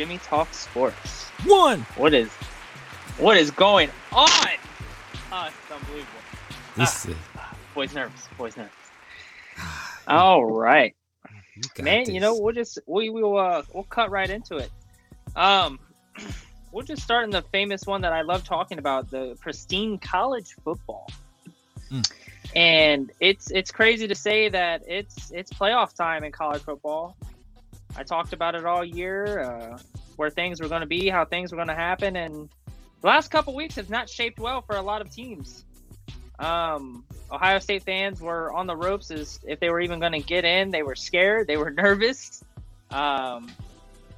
Jimmy Talk Sports. One. What is what is going on? Oh, it's unbelievable. This is Boys nervous. Boys nervous. All right. you Man, you know, we'll just we will uh we'll cut right into it. Um we'll just start in the famous one that I love talking about, the pristine college football. Mm. And it's it's crazy to say that it's it's playoff time in college football. I talked about it all year, uh, where things were going to be, how things were going to happen, and the last couple weeks have not shaped well for a lot of teams. Um, Ohio State fans were on the ropes as if they were even going to get in. They were scared. They were nervous. Um,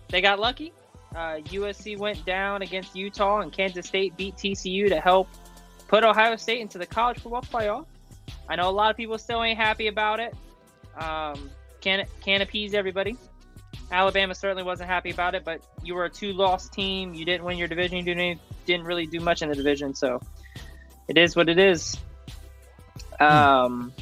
they got lucky. Uh, USC went down against Utah, and Kansas State beat TCU to help put Ohio State into the college football playoff. I know a lot of people still ain't happy about it. Um, can't can't appease everybody. Alabama certainly wasn't happy about it, but you were a two-loss team. You didn't win your division. You didn't didn't really do much in the division, so it is what it is. Um,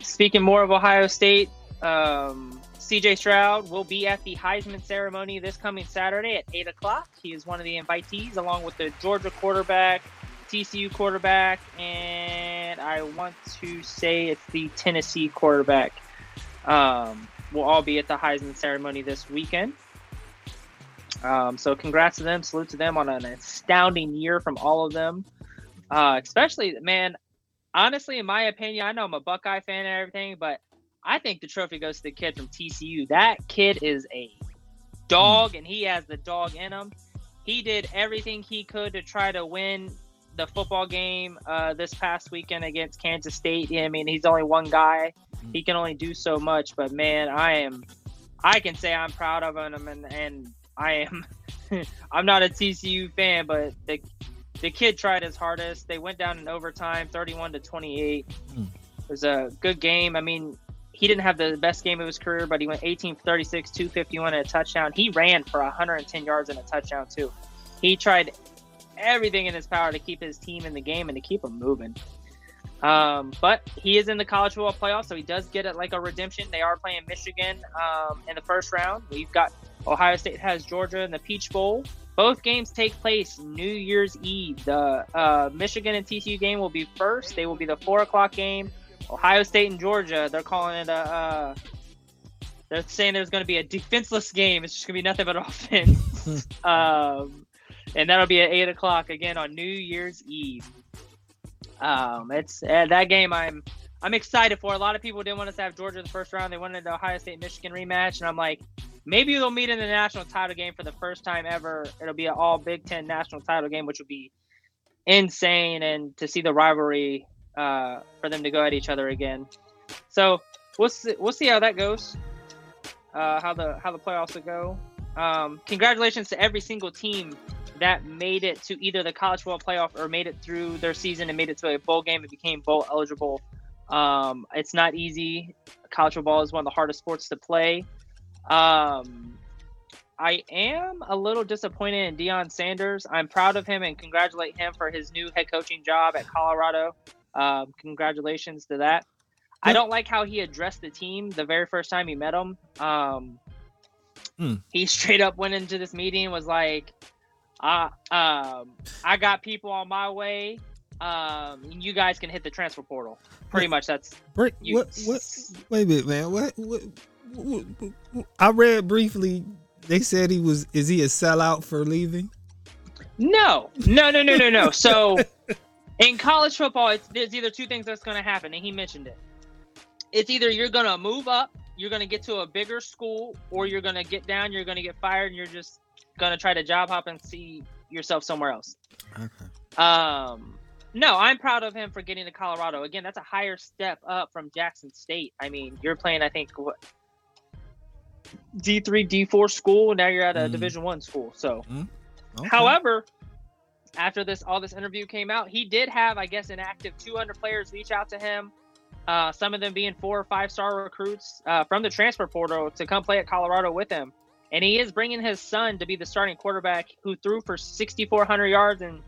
speaking more of Ohio State, um, CJ Stroud will be at the Heisman ceremony this coming Saturday at 8 o'clock. He is one of the invitees, along with the Georgia quarterback, TCU quarterback, and I want to say it's the Tennessee quarterback. Um, will all be at the Heisman ceremony this weekend. Um, so congrats to them, salute to them on an astounding year from all of them. Uh, especially, man, honestly, in my opinion, I know I'm a Buckeye fan and everything, but I think the trophy goes to the kid from TCU. That kid is a dog, and he has the dog in him. He did everything he could to try to win the football game uh, this past weekend against Kansas State. I mean, he's only one guy; he can only do so much. But man, I am, I can say I'm proud of him, and and I am. I'm not a TCU fan, but the the kid tried his hardest. They went down in overtime, 31 to 28. Hmm. It was a good game. I mean, he didn't have the best game of his career, but he went 18 for 36, 251 and a touchdown. He ran for 110 yards and a touchdown too. He tried everything in his power to keep his team in the game and to keep them moving. Um, but he is in the college football playoff, so he does get it like a redemption. They are playing Michigan um, in the first round. We've got Ohio State has Georgia in the Peach Bowl. Both games take place New Year's Eve. The uh, Michigan and TCU game will be first. They will be the four o'clock game. Ohio State and Georgia, they're calling it a. Uh, they're saying there's going to be a defenseless game. It's just going to be nothing but offense. um, and that'll be at eight o'clock again on New Year's Eve. Um, it's uh, that game. I'm I'm excited for. A lot of people didn't want us to have Georgia in the first round. They wanted the Ohio State Michigan rematch, and I'm like, maybe they'll meet in the national title game for the first time ever. It'll be an all Big Ten national title game, which would be insane, and to see the rivalry uh, for them to go at each other again. So we'll see, we'll see how that goes. Uh, how the how the playoffs will go. Um, congratulations to every single team that made it to either the college football playoff or made it through their season and made it to a bowl game and became bowl eligible. Um, it's not easy. College football is one of the hardest sports to play. Um, I am a little disappointed in Deion Sanders. I'm proud of him and congratulate him for his new head coaching job at Colorado. Um, congratulations to that. I don't like how he addressed the team the very first time he met him. Um, Hmm. He straight up went into this meeting and was like, uh, um, I got people on my way. Um, you guys can hit the transfer portal. Pretty much that's what, what, wait a minute, man. What, what, what, what- I read briefly. They said he was. Is he a sellout for leaving? No, no, no, no, no, no. So in college football, it's, there's either two things that's going to happen, and he mentioned it. It's either you're going to move up, you're going to get to a bigger school, or you're going to get down, you're going to get fired, and you're just going to try to job hop and see yourself somewhere else. Okay. Um, no, I'm proud of him for getting to Colorado. Again, that's a higher step up from Jackson State. I mean, you're playing, I think, what D three, D four school. Now you're at a Mhm. Division one school. So, Okay. however, after this, all this interview came out, he did have, I guess, an active 200 players reach out to him. Uh, some of them being four or five star recruits uh, from the transfer portal to come play at Colorado with him. And he is bringing his son to be the starting quarterback who threw for 6,400 yards and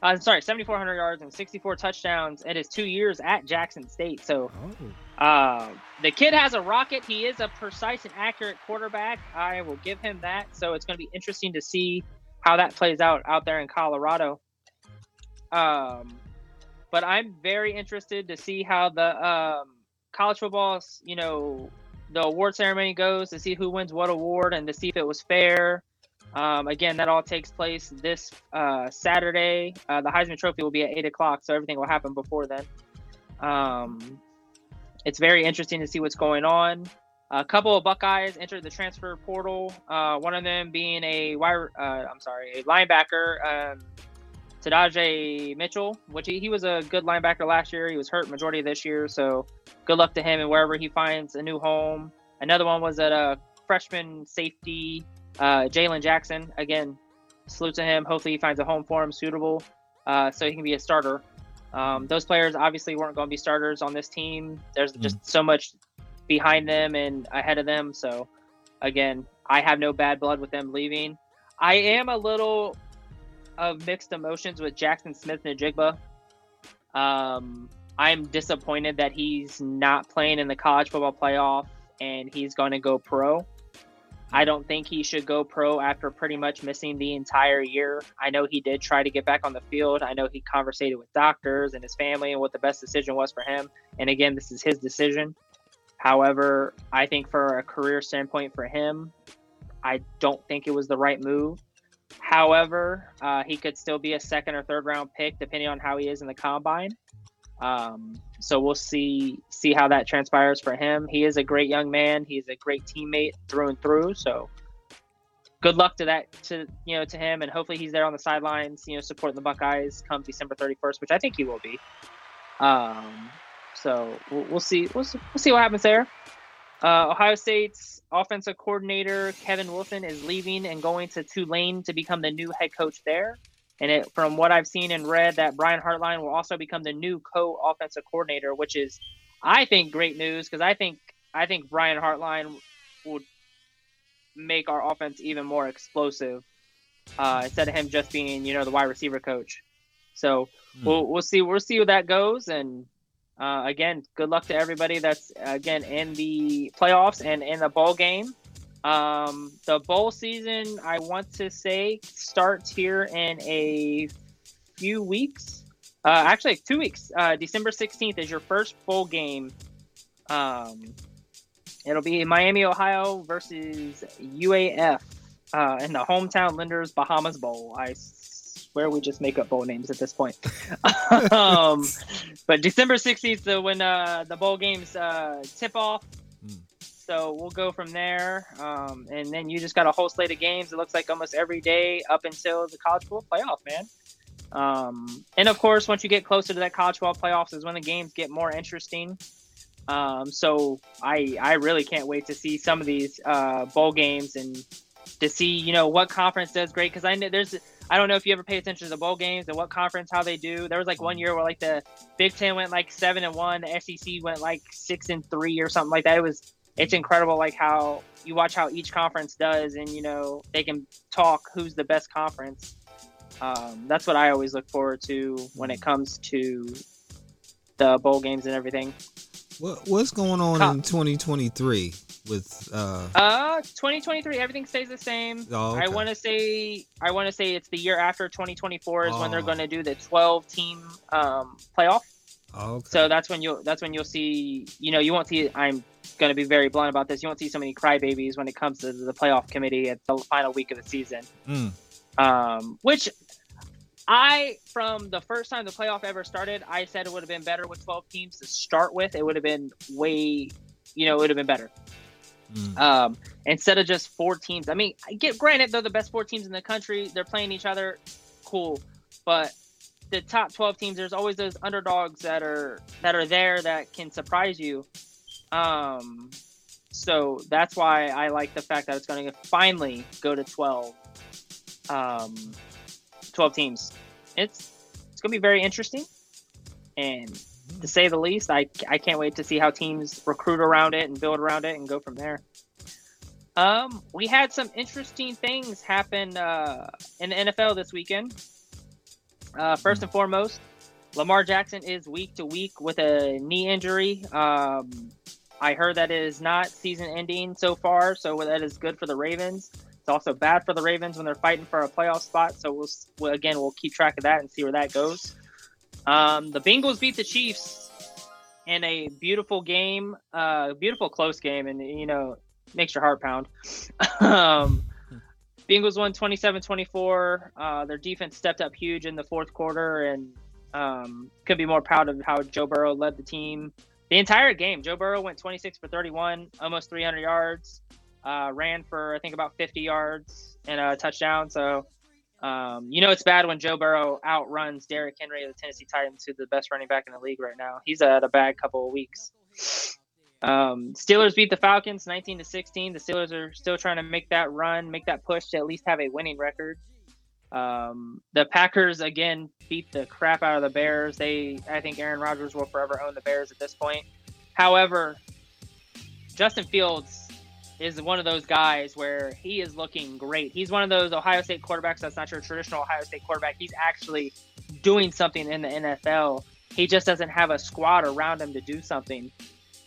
Uh, sorry, 7,400 yards and 64 touchdowns in his two years at Jackson State. So Oh. uh, the kid has a rocket. He is a precise and accurate quarterback. I will give him that. So it's going to be interesting to see how that plays out out there in Colorado. Um, but I'm very interested to see how the um, college football's, you know, the award ceremony goes to see who wins what award and to see if it was fair. Um, again, that all takes place this uh, Saturday. Uh, the Heisman Trophy will be at eight o'clock, so everything will happen before then. Um, it's very interesting to see what's going on. A couple of Buckeyes entered the transfer portal. Uh, one of them being a wire, uh, I'm sorry, a linebacker, um, Teradja Mitchell, which he, he was a good linebacker last year. He was hurt majority of this year, so good luck to him and wherever he finds a new home. Another one was at a freshman safety, uh, Jalen Jackson. Again, salute to him. Hopefully, he finds a home for him suitable, uh, so he can be a starter. Um, those players obviously weren't going to be starters on this team. There's just so much behind them and ahead of them. So, again, I have no bad blood with them leaving. I am a little of mixed emotions with Jaxon Smith-Njigba. Um, I'm disappointed that he's not playing in the college football playoff and he's going to go pro. I don't think he should go pro after pretty much missing the entire year. I know he did try to get back on the field. I know he conversated with doctors and his family and what the best decision was for him. And again, this is his decision. However, I think for a career standpoint for him, I don't think it was the right move. However, uh, he could still be a second or third round pick depending on how he is in the combine. Um, so we'll see see how that transpires for him. He is a great young man. He's a great teammate through and through. So good luck to that to you know to him, and hopefully he's there on the sidelines, you know, supporting the Buckeyes come December 31st, which I think he will be. Um, so we'll, we'll see we'll, see- we'll see what happens there. Uh, Ohio State's offensive coordinator Kevin Wilson is leaving and going to Tulane to become the new head coach there. And it, from what I've seen and read, that Brian Hartline will also become the new co-offensive coordinator, which is, I think, great news because I think I think Brian Hartline would make our offense even more explosive uh, instead of him just being, you know, the wide receiver coach. So Hmm. we'll we'll see we'll see where that goes. And uh, again, good luck to everybody that's again in the playoffs and in the bowl game. Um, the bowl season, I want to say, starts here in a few weeks. Uh, actually, two weeks. Uh, December 16th is your first bowl game. Um, it'll be Miami, Ohio versus UAB uh, in the hometown Lenders Bahamas Bowl. I swear we just make up bowl names at this point. um, but December 16th, so when uh, the bowl games uh, tip off. Mm. So we'll go from there. Um, and then you just got a whole slate of games. It looks like almost every day up until the college football playoff, man. Um, and of course, once you get closer to that college football playoffs, is when the games get more interesting. Um, so I I really can't wait to see some of these uh, bowl games and to see you know what conference does great because I know there's I don't know if you ever pay attention to the bowl games and what conference how they do. There was like one year where like the Big Ten went like seven and one, the SEC went like six and three or something like that. It was it's incredible like how you watch how each conference does and you know they can talk who's the best conference. Um, that's what I always look forward to when it comes to the bowl games and everything. What what's going on in 2023 with uh? Uh, 2023, everything stays the same. Oh, okay. I want to say, I want to say it's the year after 2024 is when they're Oh. going to do the 12 team um, playoff. oh, okay. So that's when you'll that's when you'll see. You know, you won't see. I'm going to be very blunt about this. You won't see so many crybabies when it comes to the playoff committee at the final week of the season. Mm. Um, which I, from the first time the playoff ever started, I said it would have been better with 12 teams to start with. It would have been way, you know, it would have been better Mm. um, instead of just four teams. I mean, I get granted they're the best four teams in the country. They're playing each other, cool. But the top twelve teams, there's always those underdogs that are that are there that can surprise you. Um, so that's why I like the fact that it's going to finally go to twelve. Um, twelve teams. It's it's going to be very interesting, and to say the least. I, I can't wait to see how teams recruit around it and build around it and go from there. Um, we had some interesting things happen uh, in the NFL this weekend. Uh, first and foremost, Lamar Jackson is week to week with a knee injury. Um, I heard that it is not season ending so far, so that is good for the Ravens. It's also bad for the Ravens when they're fighting for a playoff spot. So we'll, again we'll keep track of that and see where that goes. Um, the Bengals beat the Chiefs in a beautiful game, uh, beautiful close game, and you know makes your heart pound. um, Bengals won 27-24. Uh, their defense stepped up huge in the fourth quarter, and um, could be more proud of how Joe Burrow led the team the entire game. Joe Burrow went 26 for 31, almost 300 yards, uh, ran for I think about 50 yards and a touchdown. So, um, you know it's bad when Joe Burrow outruns Derrick Henry of the Tennessee Titans, who's the best running back in the league right now. He's had a bad couple of weeks. Um, Steelers beat the Falcons 19 to 16. The Steelers are still trying to make that run, make that push to at least have a winning record. Um, the Packers again beat the crap out of the Bears. They, I think, Aaron Rodgers will forever own the Bears at this point. However, Justin Fields is one of those guys where he is looking great. He's one of those Ohio State quarterbacks that's not your traditional Ohio State quarterback. He's actually doing something in the NFL. He just doesn't have a squad around him to do something.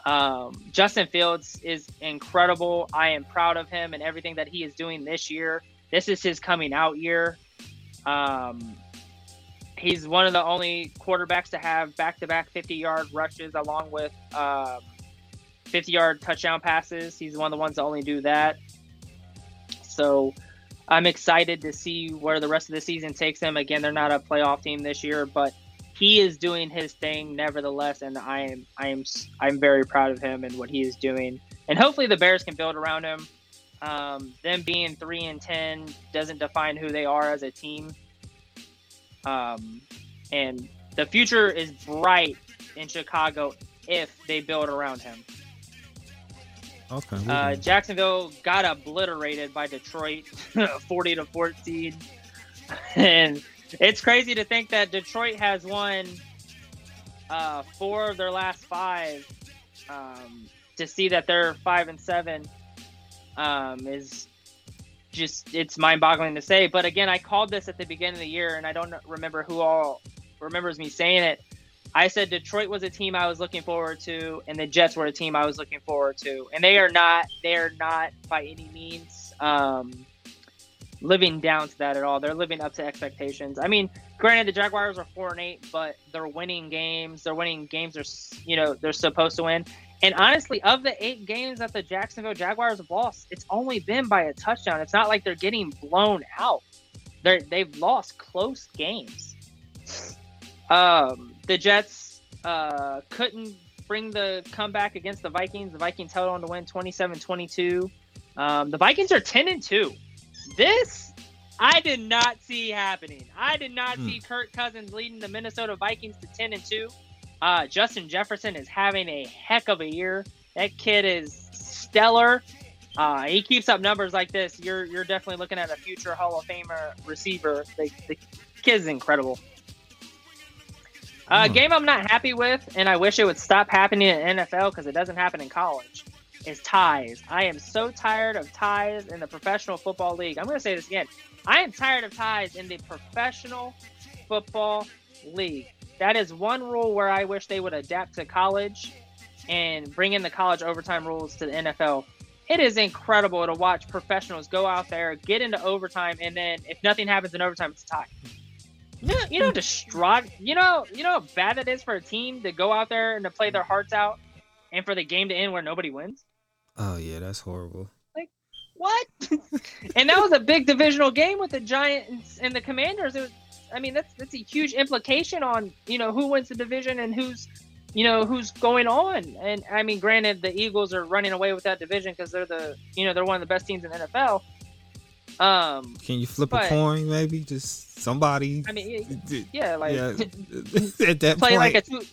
Um, Justin Fields is incredible. I am proud of him and everything that he is doing this year. This is his coming out year. Um, he's one of the only quarterbacks to have back-to-back 50-yard rushes along with 50-yard um, touchdown passes. He's one of the ones to only do that. So I'm excited to see where the rest of the season takes him. Again, they're not a playoff team this year, but he is doing his thing nevertheless, and I am I am I'm very proud of him and what he is doing. And hopefully the Bears can build around him. Um, them being three and ten doesn't define who they are as a team. Um, and the future is bright in Chicago if they build around him. Okay. Uh, Jacksonville got obliterated by Detroit, forty to fourteen, and it's crazy to think that Detroit has won uh, four of their last five. Um, to see that they're five and seven um, is just it's mind-boggling to say. But again, I called this at the beginning of the year, and I don't remember who all remembers me saying it. I said Detroit was a team I was looking forward to, and the Jets were a team I was looking forward to, and they are not. They are not by any means um, living down to that at all. They're living up to expectations. I mean, granted, the Jaguars are four and eight, but they're winning games. They're winning games. They're you know they're supposed to win. And honestly, of the eight games that the Jacksonville Jaguars have lost, it's only been by a touchdown. It's not like they're getting blown out. They're they've lost close games. Um, the Jets uh, couldn't bring the comeback against the Vikings. The Vikings held on to win 27-22. Um, the Vikings are 10 and 2. This I did not see happening. I did not hmm. see Kirk Cousins leading the Minnesota Vikings to 10 and 2. Uh, Justin Jefferson is having a heck of a year. That kid is stellar. Uh, he keeps up numbers like this. You're you're definitely looking at a future Hall of Famer receiver. The, the kid's incredible. Uh, hmm. Game I'm not happy with, and I wish it would stop happening in NFL because it doesn't happen in college. Is ties. I am so tired of ties in the professional football league. I'm going to say this again. I am tired of ties in the professional football league. That is one rule where I wish they would adapt to college and bring in the college overtime rules to the NFL. It is incredible to watch professionals go out there, get into overtime, and then if nothing happens in overtime, it's a tie. You know, you know, distraught. You know, you know how bad it is for a team to go out there and to play their hearts out, and for the game to end where nobody wins. Oh yeah, that's horrible. Like what? and that was a big divisional game with the Giants and the Commanders. It was I mean, that's that's a huge implication on you know who wins the division and who's you know who's going on. And I mean, granted, the Eagles are running away with that division because they're the you know they're one of the best teams in the NFL. Um, Can you flip but, a coin, maybe? Just somebody. I mean, yeah, like yeah, at that point play point. like a two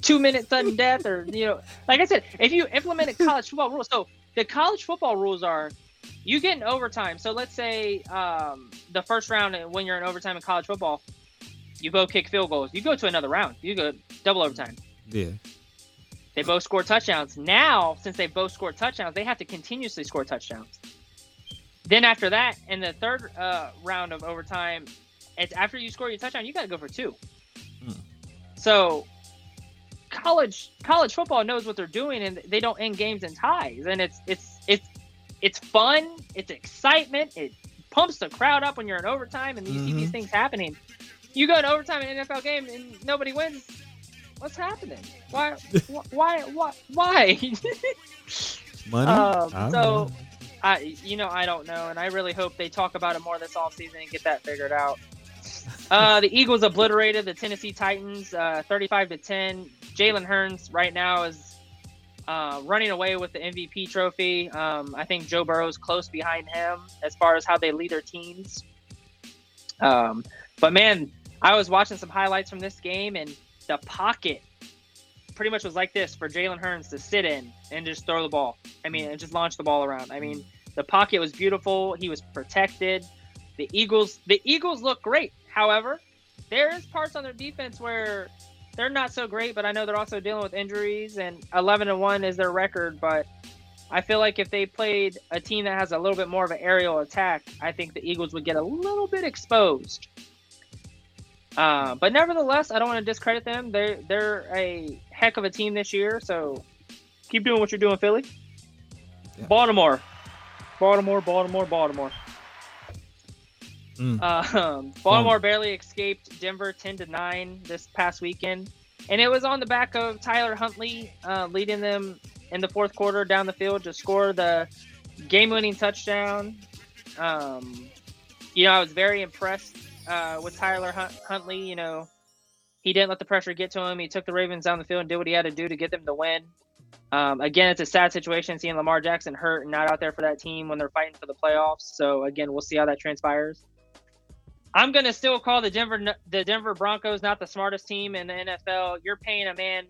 two minute sudden death, or you know, like I said, if you implemented college football rules, so the college football rules are you get in overtime. So let's say um, the first round when you're in overtime in college football, you both kick field goals. You go to another round. You go double overtime. Yeah. They both score touchdowns. Now, since they both scored touchdowns, they have to continuously score touchdowns. Then after that, in the third uh, round of overtime, it's after you score your touchdown, you got to go for two. Hmm. So college college football knows what they're doing, and they don't end games in ties. And it's it's it's it's fun. It's excitement. It pumps the crowd up when you're in overtime and you see these Mhm. things happening. You go in overtime in an NFL game and nobody wins. What's happening? Why? wh- why? Why? Why? Money. Um, so- know. I, you know, I don't know, and I really hope they talk about it more this offseason and get that figured out. Uh, the Eagles obliterated the Tennessee Titans, uh, 35 to 10. Jalen Hurts right now is uh, running away with the MVP trophy. Um, I think Joe Burrow's close behind him as far as how they lead their teams. Um, but man, I was watching some highlights from this game, and the pocket pretty much was like this for Jalen Hurts to sit in and just throw the ball. I mean, and just launch the ball around. I mean, the pocket was beautiful. He was protected. The Eagles, the Eagles look great. However, there is parts on their defense where they're not so great. But I know they're also dealing with injuries, and 11 and one is their record. But I feel like if they played a team that has a little bit more of an aerial attack, I think the Eagles would get a little bit exposed. Uh, but nevertheless, I don't want to discredit them. They're they're a heck of a team this year. So keep doing what you're doing, Philly. Yeah. Baltimore, Baltimore, Baltimore, Baltimore. Mm. Um, Baltimore barely escaped Denver 10 to 9 this past weekend. And it was on the back of Tyler Huntley uh, leading them in the fourth quarter down the field to score the game winning touchdown. Um, you know, I was very impressed uh, with Tyler Hunt- Huntley. You know, he didn't let the pressure get to him. He took the Ravens down the field and did what he had to do to get them to win. Um, again, it's a sad situation seeing Lamar Jackson hurt and not out there for that team when they're fighting for the playoffs. So again, we'll see how that transpires. I'm gonna still call the Denver the Denver Broncos not the smartest team in the NFL. You're paying a man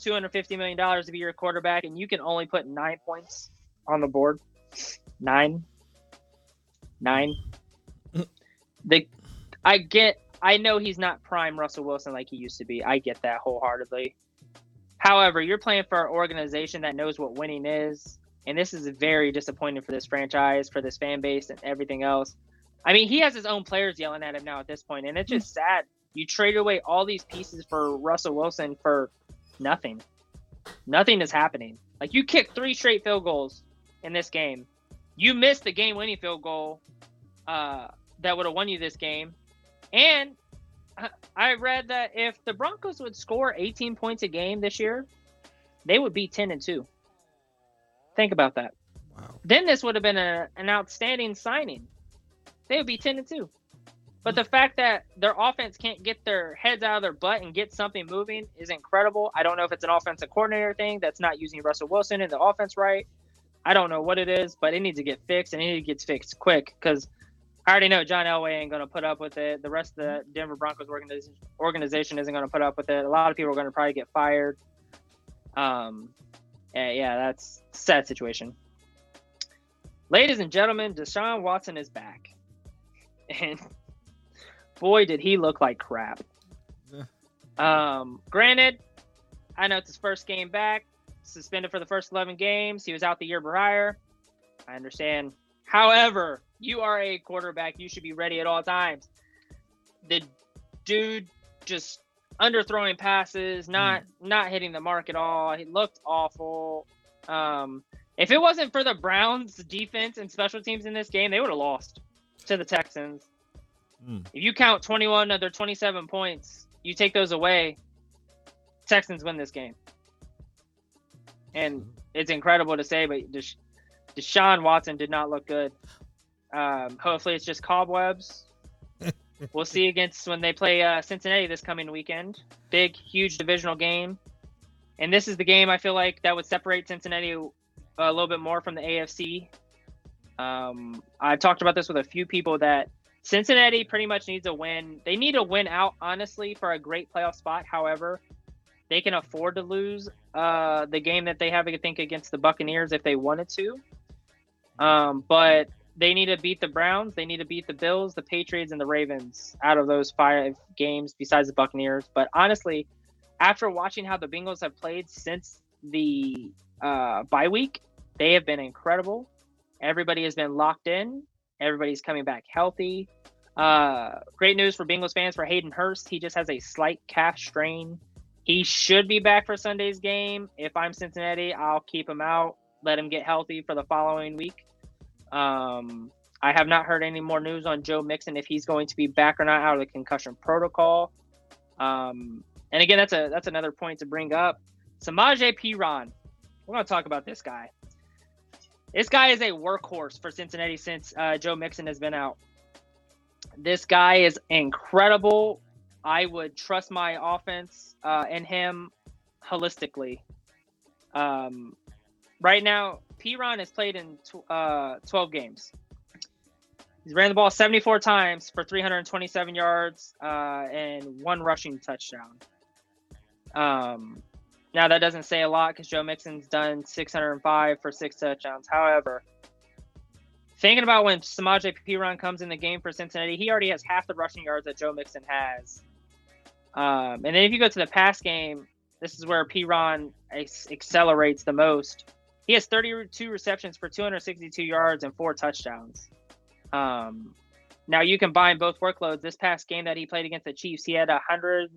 250 million dollars to be your quarterback, and you can only put nine points on the board. Nine, nine. the I get. I know he's not prime Russell Wilson like he used to be. I get that wholeheartedly. However, you're playing for an organization that knows what winning is, and this is very disappointing for this franchise, for this fan base, and everything else. I mean, he has his own players yelling at him now at this point, and it's just sad. You traded away all these pieces for Russell Wilson for nothing. Nothing is happening. Like you kicked three straight field goals in this game. You missed the game-winning field goal uh, that would have won you this game, and I- read that if the Broncos would score 18 points a game this year, they would be 10 and two. Think about that. Wow. Then this would have been a, an outstanding signing. They would be 10 and 2. But the fact that their offense can't get their heads out of their butt and get something moving is incredible. I don't know if it's an offensive coordinator thing that's not using Russell Wilson in the offense right. I don't know what it is, but it needs to get fixed and it needs to get fixed quick because I already know John Elway ain't going to put up with it. The rest of the Denver Broncos organization, isn't going to put up with it. A lot of people are going to probably get fired. Um, yeah, that's a sad situation. Ladies and gentlemen, Deshaun Watson is back. And boy, did he look like crap. Um, granted, I know it's his first game back, suspended for the first 11 games. He was out the year prior. I understand. However, you are a quarterback. You should be ready at all times. The dude just underthrowing passes, not not hitting the mark at all. He looked awful. Um, if it wasn't for the Browns' defense and special teams in this game, they would have lost to the Texans. Mm. If you count 21 of their 27 points, you take those away, Texans win this game. And it's incredible to say, but Desha- Deshaun Watson did not look good. Um, hopefully, it's just cobwebs. we'll see against when they play uh, Cincinnati this coming weekend. Big, huge divisional game. And this is the game I feel like that would separate Cincinnati a little bit more from the AFC. Um, I've talked about this with a few people that Cincinnati pretty much needs a win. They need a win out, honestly, for a great playoff spot. However, they can afford to lose uh, the game that they have, I think, against the Buccaneers if they wanted to. Um, but they need to beat the Browns. They need to beat the Bills, the Patriots, and the Ravens out of those five games besides the Buccaneers. But honestly, after watching how the Bengals have played since the uh, bye week, they have been incredible. Everybody has been locked in. Everybody's coming back healthy. Uh, great news for Bengals fans for Hayden Hurst. He just has a slight calf strain. He should be back for Sunday's game. If I'm Cincinnati, I'll keep him out, let him get healthy for the following week. Um, I have not heard any more news on Joe Mixon if he's going to be back or not out of the concussion protocol. Um, and again, that's a that's another point to bring up. Samaje Perine. We're going to talk about this guy. This guy is a workhorse for Cincinnati since uh, Joe Mixon has been out. This guy is incredible. I would trust my offense uh, in him holistically. Um, right now, Perine has played in tw- uh, 12 games. He's ran the ball 74 times for 327 yards uh, and one rushing touchdown. Um, now that doesn't say a lot because Joe Mixon's done 605 for six touchdowns. However, thinking about when Samaje Perine comes in the game for Cincinnati, he already has half the rushing yards that Joe Mixon has. Um, and then if you go to the pass game, this is where Perine ex- accelerates the most. He has 32 receptions for 262 yards and four touchdowns. Um, now you combine both workloads. This past game that he played against the Chiefs, he had 100,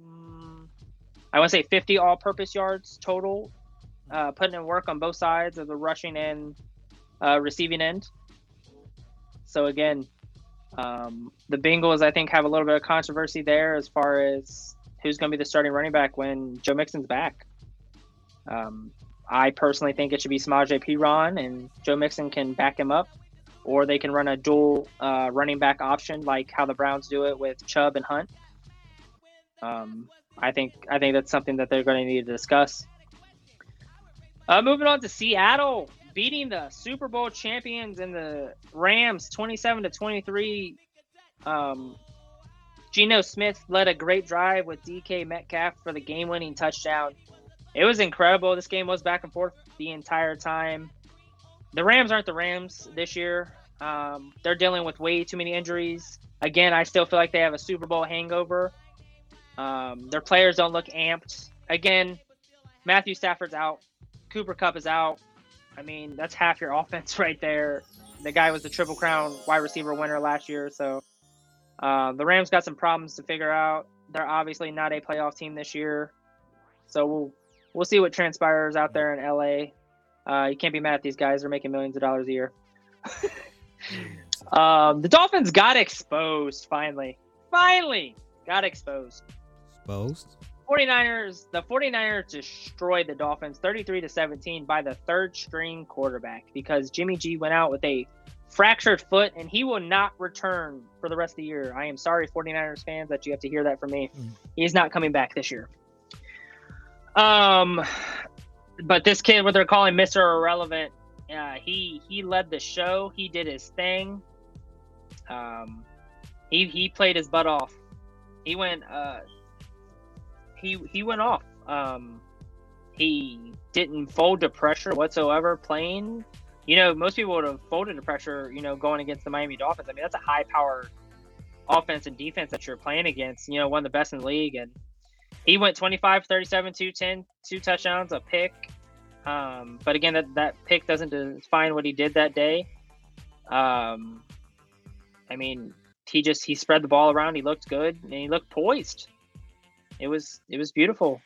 I want to say 50 all-purpose yards total, uh, putting in work on both sides of the rushing and uh, receiving end. So again, um, the Bengals I think have a little bit of controversy there as far as who's going to be the starting running back when Joe Mixon's back. Um, I personally think it should be Samaje Perine and Joe Mixon can back him up, or they can run a dual uh, running back option like how the Browns do it with Chubb and Hunt. Um, I think I think that's something that they're going to need to discuss. Uh, moving on to Seattle beating the Super Bowl champions and the Rams 27 to 23. Um, Geno Smith led a great drive with DK Metcalf for the game-winning touchdown. It was incredible. This game was back and forth the entire time. The Rams aren't the Rams this year. Um, they're dealing with way too many injuries. Again, I still feel like they have a Super Bowl hangover. Um, their players don't look amped. Again, Matthew Stafford's out. Cooper Kupp is out. I mean, that's half your offense right there. The guy was the Triple Crown wide receiver winner last year. So uh, the Rams got some problems to figure out. They're obviously not a playoff team this year. So we'll we'll see what transpires out there in LA. Uh, you can't be mad at these guys. They're making millions of dollars a year. um, the Dolphins got exposed finally. Finally got exposed. Exposed. 49ers, the 49ers destroyed the Dolphins 33 to 17 by the third string quarterback because Jimmy G went out with a fractured foot and he will not return for the rest of the year. I am sorry 49ers fans that you have to hear that from me. Mm. is not coming back this year. Um but this kid what they're calling Mr. Irrelevant, uh, he he led the show. He did his thing. Um he he played his butt off. He went uh he he went off. Um, he didn't fold to pressure whatsoever playing. You know, most people would have folded to pressure. You know, going against the Miami Dolphins. I mean, that's a high power offense and defense that you're playing against. You know, one of the best in the league, and he went 25, 37, 2, 10, two touchdowns, a pick. Um, but again, that that pick doesn't define what he did that day. Um, I mean, he just he spread the ball around. He looked good and he looked poised it was it was beautiful.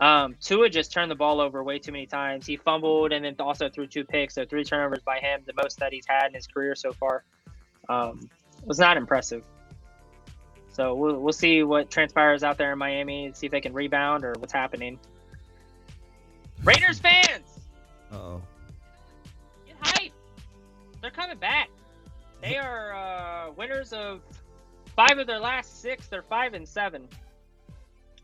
Um, Tua just turned the ball over way too many times. He fumbled and then also threw two picks, so three turnovers by him, the most that he's had in his career so far. Um, was not impressive. So we'll, we'll see what transpires out there in Miami, and see if they can rebound or what's happening. Raiders fans! oh. Get hype! They're coming back. They are uh, winners of five of their last six. They're five and seven.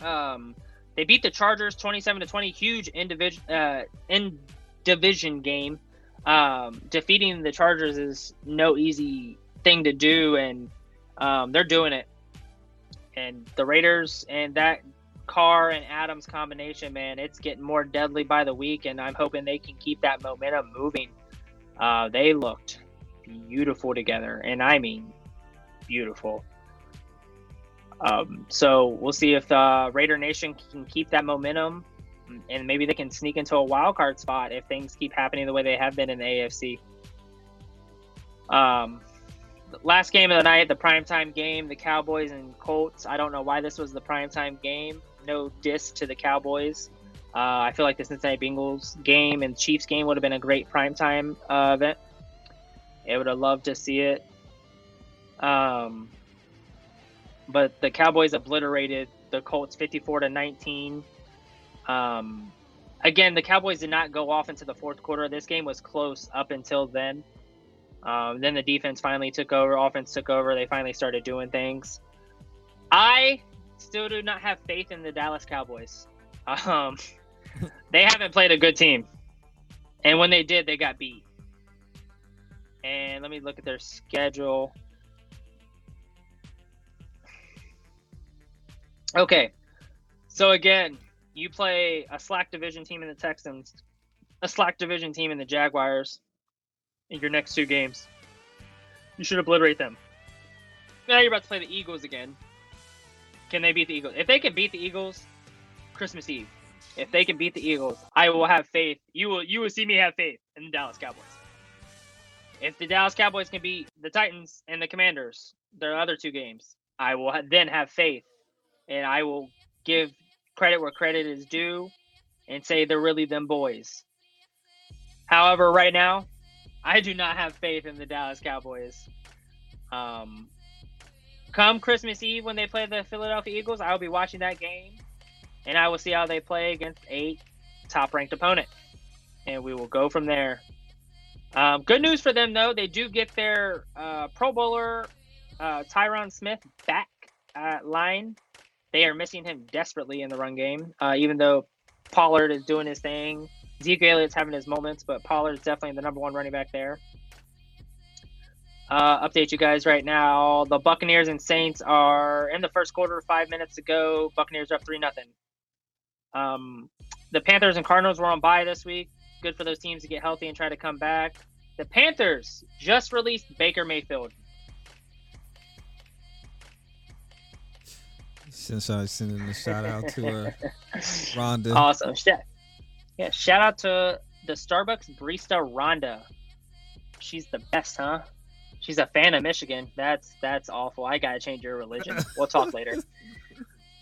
Um, they beat the Chargers 27 to 20, huge in division uh, in division game. Um, defeating the Chargers is no easy thing to do, and um, they're doing it. And the Raiders and that Carr and Adams combination, man, it's getting more deadly by the week, and I'm hoping they can keep that momentum moving. Uh, they looked beautiful together, and I mean beautiful. Um, so we'll see if the Raider Nation can keep that momentum, and maybe they can sneak into a wild card spot if things keep happening the way they have been in the AFC. Um, last game of the night, the primetime game, the Cowboys and Colts. I don't know why this was the primetime game. No diss to the Cowboys. Uh, I feel like the Cincinnati Bengals game and Chiefs game would have been a great primetime uh, event. I would have loved to see it. Um, but the Cowboys obliterated the Colts 54 to 19. Um, again, the Cowboys did not go off into the fourth quarter. This game was close up until then. Um, then the defense finally took over, offense took over. They finally started doing things. I still do not have faith in the Dallas Cowboys. Um, they haven't played a good team, and when they did, they got beat. And let me look at their schedule. Okay, so again, you play a slack division team in the Texans, a slack division team in the Jaguars in your next two games. You should obliterate them. Now you're about to play the Eagles again. Can they beat the Eagles? If they can beat the Eagles, Christmas Eve. If they can beat the Eagles, I will have faith. You will you will see me have faith in the Dallas Cowboys. If the Dallas Cowboys can beat the Titans and the Commanders, their other two games, I will then have faith, and I will give credit where credit is due, and say they're really them boys. However, right now, I do not have faith in the Dallas Cowboys. Um, come Christmas Eve when they play the Philadelphia Eagles, I will be watching that game, and I will see how they play against a top-ranked opponent, and we will go from there. Um, good news for them though, they do get their uh, Pro Bowler uh, Tyron Smith back at line. They are missing him desperately in the run game, uh, even though Pollard is doing his thing. Zeke Elliott's having his moments, but Pollard's definitely the number one running back there. Uh, update you guys right now. The Buccaneers and Saints are in the first quarter, five minutes ago. Buccaneers are up three nothing. Um, the Panthers and Cardinals were on bye this week. Good for those teams to get healthy and try to come back. The Panthers just released Baker Mayfield. Since I sending a shout out to uh, Rhonda. Awesome. Yeah, shout out to the Starbucks barista Rhonda. She's the best, huh? She's a fan of Michigan. That's that's awful. I gotta change your religion. We'll talk later.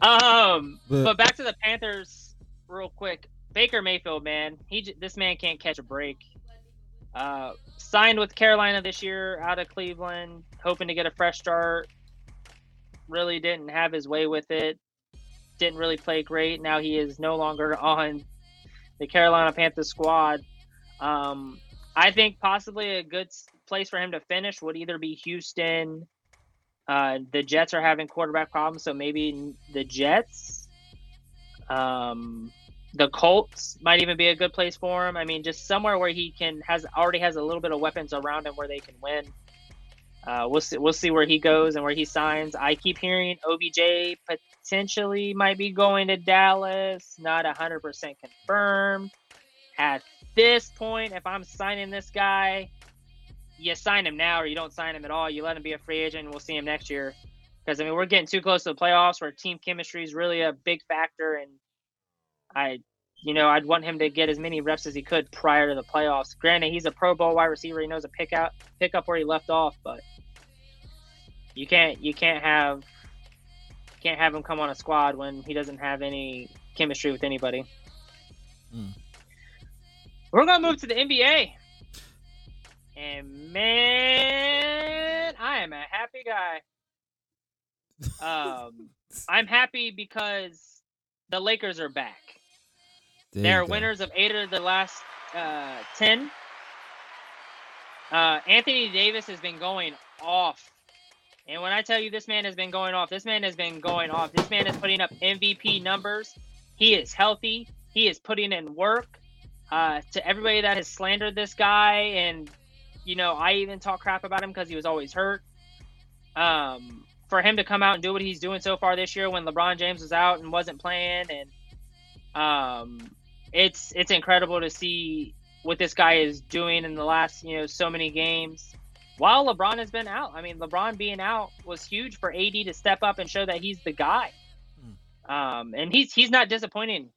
Um, but, but back to the Panthers real quick. Baker Mayfield, man, he this man can't catch a break. Uh, signed with Carolina this year out of Cleveland, hoping to get a fresh start. Really didn't have his way with it. Didn't really play great. Now he is no longer on the Carolina Panthers squad. Um, I think possibly a good place for him to finish would either be Houston. Uh, the Jets are having quarterback problems, so maybe the Jets. Um, the Colts might even be a good place for him. I mean, just somewhere where he can has already has a little bit of weapons around him where they can win. Uh, we'll see. We'll see where he goes and where he signs. I keep hearing OBJ potentially might be going to Dallas. Not hundred percent confirmed. At this point, if I'm signing this guy, you sign him now or you don't sign him at all. You let him be a free agent. and We'll see him next year. Because I mean, we're getting too close to the playoffs, where team chemistry is really a big factor, and I, you know, I'd want him to get as many reps as he could prior to the playoffs. Granted, he's a Pro Bowl wide receiver; he knows a pick out, pick up where he left off, but you can't you can't have can't have him come on a squad when he doesn't have any chemistry with anybody. Mm. We're gonna move to the NBA, and man, I am a happy guy. Um, I'm happy because the Lakers are back. There They're winners of eight of the last uh, ten. Uh, Anthony Davis has been going off and when I tell you this man has been going off, this man has been going off. This man is putting up MVP numbers. He is healthy. He is putting in work. Uh, to everybody that has slandered this guy, and you know, I even talk crap about him because he was always hurt. Um, for him to come out and do what he's doing so far this year, when LeBron James was out and wasn't playing, and um, it's it's incredible to see what this guy is doing in the last you know so many games while LeBron has been out. I mean, LeBron being out was huge for AD to step up and show that he's the guy. Hmm. Um, and he's he's not disappointing.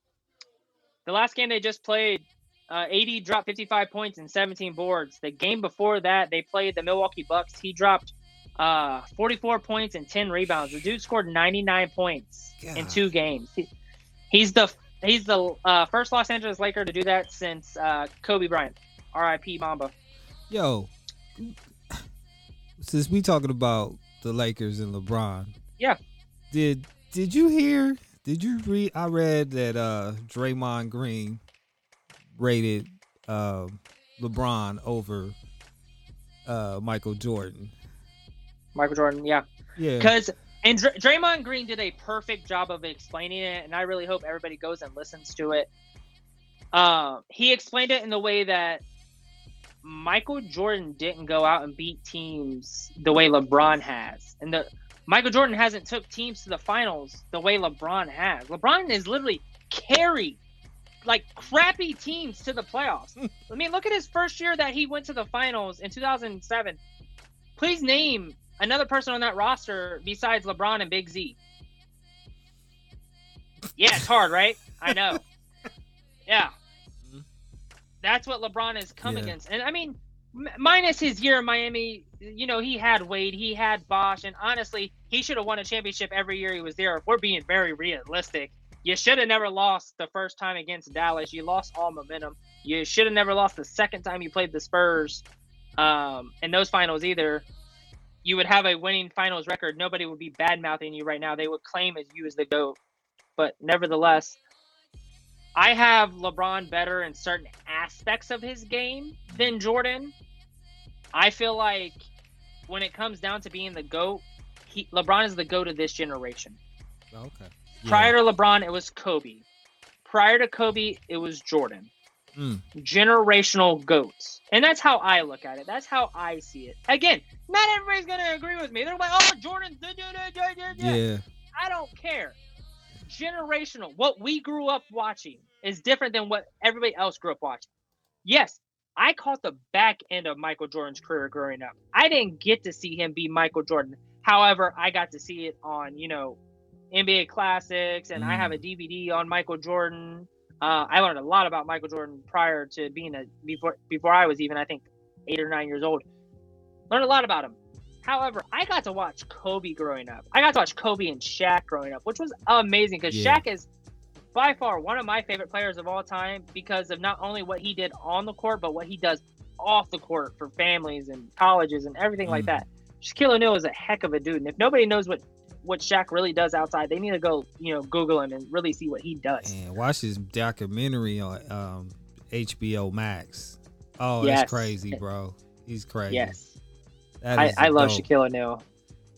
The last game they just played, uh, AD dropped 55 points and 17 boards. The game before that, they played the Milwaukee Bucks. He dropped uh, 44 points and 10 rebounds. The dude scored 99 points God. in two games. He, he's the he's the uh, first Los Angeles Laker to do that since uh, Kobe Bryant. R.I.P. Mamba. Yo, since we talking about the Lakers and LeBron, yeah, did did you hear? Did you read? I read that uh Draymond Green rated uh, LeBron over uh Michael Jordan. Michael Jordan, yeah, yeah, because and Dr- Draymond Green did a perfect job of explaining it, and I really hope everybody goes and listens to it. Um, he explained it in the way that Michael Jordan didn't go out and beat teams the way LeBron has, and the Michael Jordan hasn't took teams to the finals the way LeBron has. LeBron is literally carried like crappy teams to the playoffs. Hmm. I mean, look at his first year that he went to the finals in 2007. Please name another person on that roster besides LeBron and Big Z. Yeah, it's hard, right? I know. Yeah. That's what LeBron has come yeah. against. And I mean, m- minus his year in Miami, you know, he had Wade, he had Bosh, and honestly, he should have won a championship every year he was there. If we're being very realistic, you should have never lost the first time against Dallas. You lost all momentum. You should have never lost the second time you played the Spurs um, in those finals either you would have a winning finals record. Nobody would be bad mouthing you right now. They would claim as you as the GOAT. But nevertheless, I have LeBron better in certain aspects of his game than Jordan. I feel like when it comes down to being the GOAT, he, LeBron is the GOAT of this generation. Okay. Yeah. Prior to LeBron, it was Kobe. Prior to Kobe, it was Jordan. Mm. Generational goats. And that's how I look at it. That's how I see it. Again, not everybody's going to agree with me. They're like, oh, Jordan's. Yeah. I don't care. Generational. What we grew up watching is different than what everybody else grew up watching. Yes, I caught the back end of Michael Jordan's career growing up. I didn't get to see him be Michael Jordan. However, I got to see it on, you know, NBA classics, and mm. I have a DVD on Michael Jordan. Uh, I learned a lot about Michael Jordan prior to being a before before I was even I think eight or nine years old. Learned a lot about him. However, I got to watch Kobe growing up. I got to watch Kobe and Shaq growing up, which was amazing because yeah. Shaq is by far one of my favorite players of all time because of not only what he did on the court, but what he does off the court for families and colleges and everything mm. like that. Shaquille O'Neal is a heck of a dude, and if nobody knows what what Shaq really does outside. They need to go, you know, Google him and really see what he does. And watch his documentary on um, HBO Max. Oh, yes. that's crazy, bro. He's crazy. Yes, I, I love Shaquille O'Neal.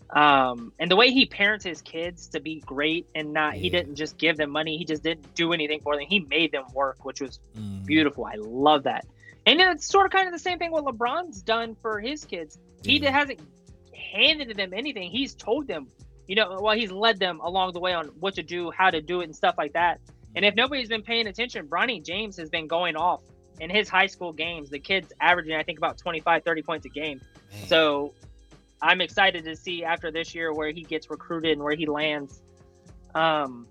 Um, and the way he parents his kids to be great and not, yeah. he didn't just give them money. He just didn't do anything for them. He made them work, which was mm. beautiful. I love that. And it's sort of kind of the same thing what LeBron's done for his kids. He yeah. hasn't handed them anything. He's told them you know, well, he's led them along the way on what to do, how to do it, and stuff like that. And if nobody's been paying attention, Bronny James has been going off in his high school games. The kid's averaging, I think, about 25, 30 points a game. Man. So I'm excited to see after this year where he gets recruited and where he lands. Um,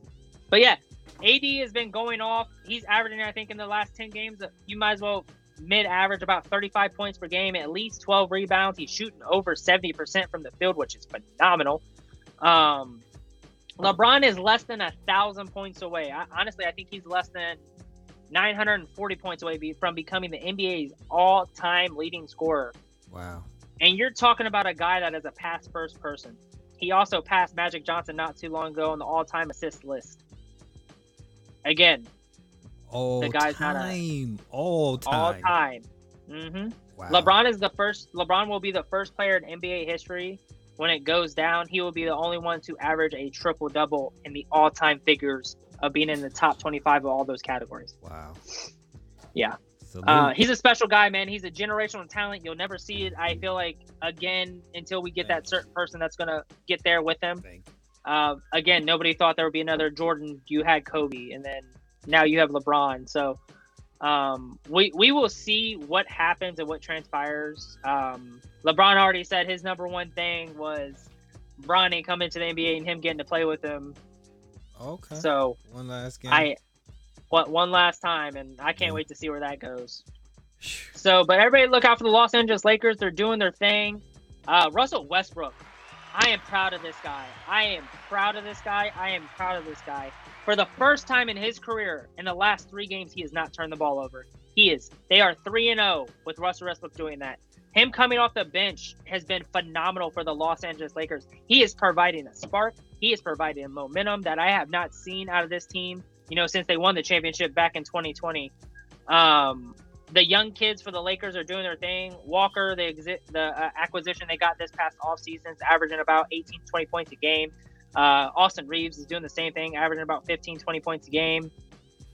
but yeah, AD has been going off. He's averaging, I think, in the last 10 games, you might as well mid average about 35 points per game, at least 12 rebounds. He's shooting over 70% from the field, which is phenomenal. Um, LeBron is less than a thousand points away. I, honestly, I think he's less than 940 points away from becoming the NBA's all-time leading scorer. Wow! And you're talking about a guy that is a pass first person. He also passed Magic Johnson not too long ago on the all-time assist list. Again, all the guy's time, not a, all time, all time. Mm-hmm. Wow. LeBron is the first. LeBron will be the first player in NBA history when it goes down, he will be the only one to average a triple double in the all time figures of being in the top 25 of all those categories. Wow. Yeah. Uh, he's a special guy, man. He's a generational talent. You'll never see it. I feel like again until we get Thank that certain person that's gonna get there with him. Uh, again, nobody thought there would be another Jordan. You had Kobe, and then now you have LeBron. So um, we we will see what happens and what transpires. Um, LeBron already said his number one thing was Bronny coming to the NBA and him getting to play with him. Okay. So one last game. I what one last time, and I can't wait to see where that goes. So, but everybody look out for the Los Angeles Lakers. They're doing their thing. Uh, Russell Westbrook. I am proud of this guy. I am proud of this guy. I am proud of this guy. For the first time in his career, in the last three games, he has not turned the ball over. He is. They are three and zero oh with Russell Westbrook doing that. Him coming off the bench has been phenomenal for the Los Angeles Lakers. He is providing a spark. He is providing a momentum that I have not seen out of this team. You know, since they won the championship back in 2020. Um, the young kids for the Lakers are doing their thing. Walker, the exi- the uh, acquisition they got this past offseason is averaging about 18 20 points a game. Uh, Austin Reaves is doing the same thing, averaging about 15 20 points a game.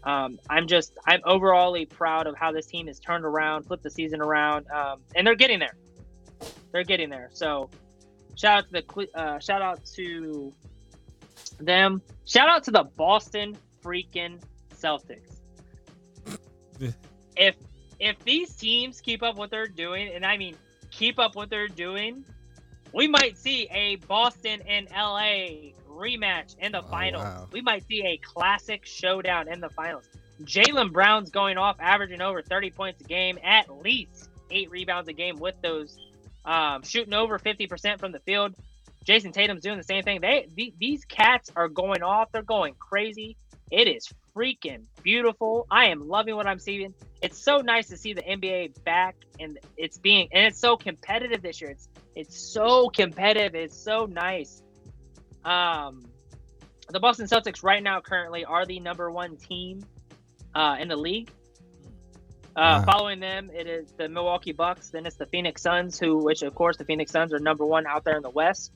Um, I'm just I'm overallly proud of how this team has turned around, flipped the season around, um, and they're getting there. They're getting there. So shout out to the uh, shout out to them. Shout out to the Boston freaking Celtics. if if these teams keep up what they're doing, and I mean keep up what they're doing, we might see a Boston and LA rematch in the oh, finals. Wow. We might see a classic showdown in the finals. Jaylen Brown's going off, averaging over 30 points a game, at least eight rebounds a game with those, um, shooting over 50% from the field. Jayson Tatum's doing the same thing. They these cats are going off. They're going crazy. It is freaking beautiful. I am loving what I'm seeing. It's so nice to see the NBA back and it's being and it's so competitive this year. It's it's so competitive. It's so nice. Um the Boston Celtics right now currently are the number one team uh, in the league. Uh, wow. Following them, it is the Milwaukee Bucks. Then it's the Phoenix Suns, who, which of course, the Phoenix Suns are number one out there in the West.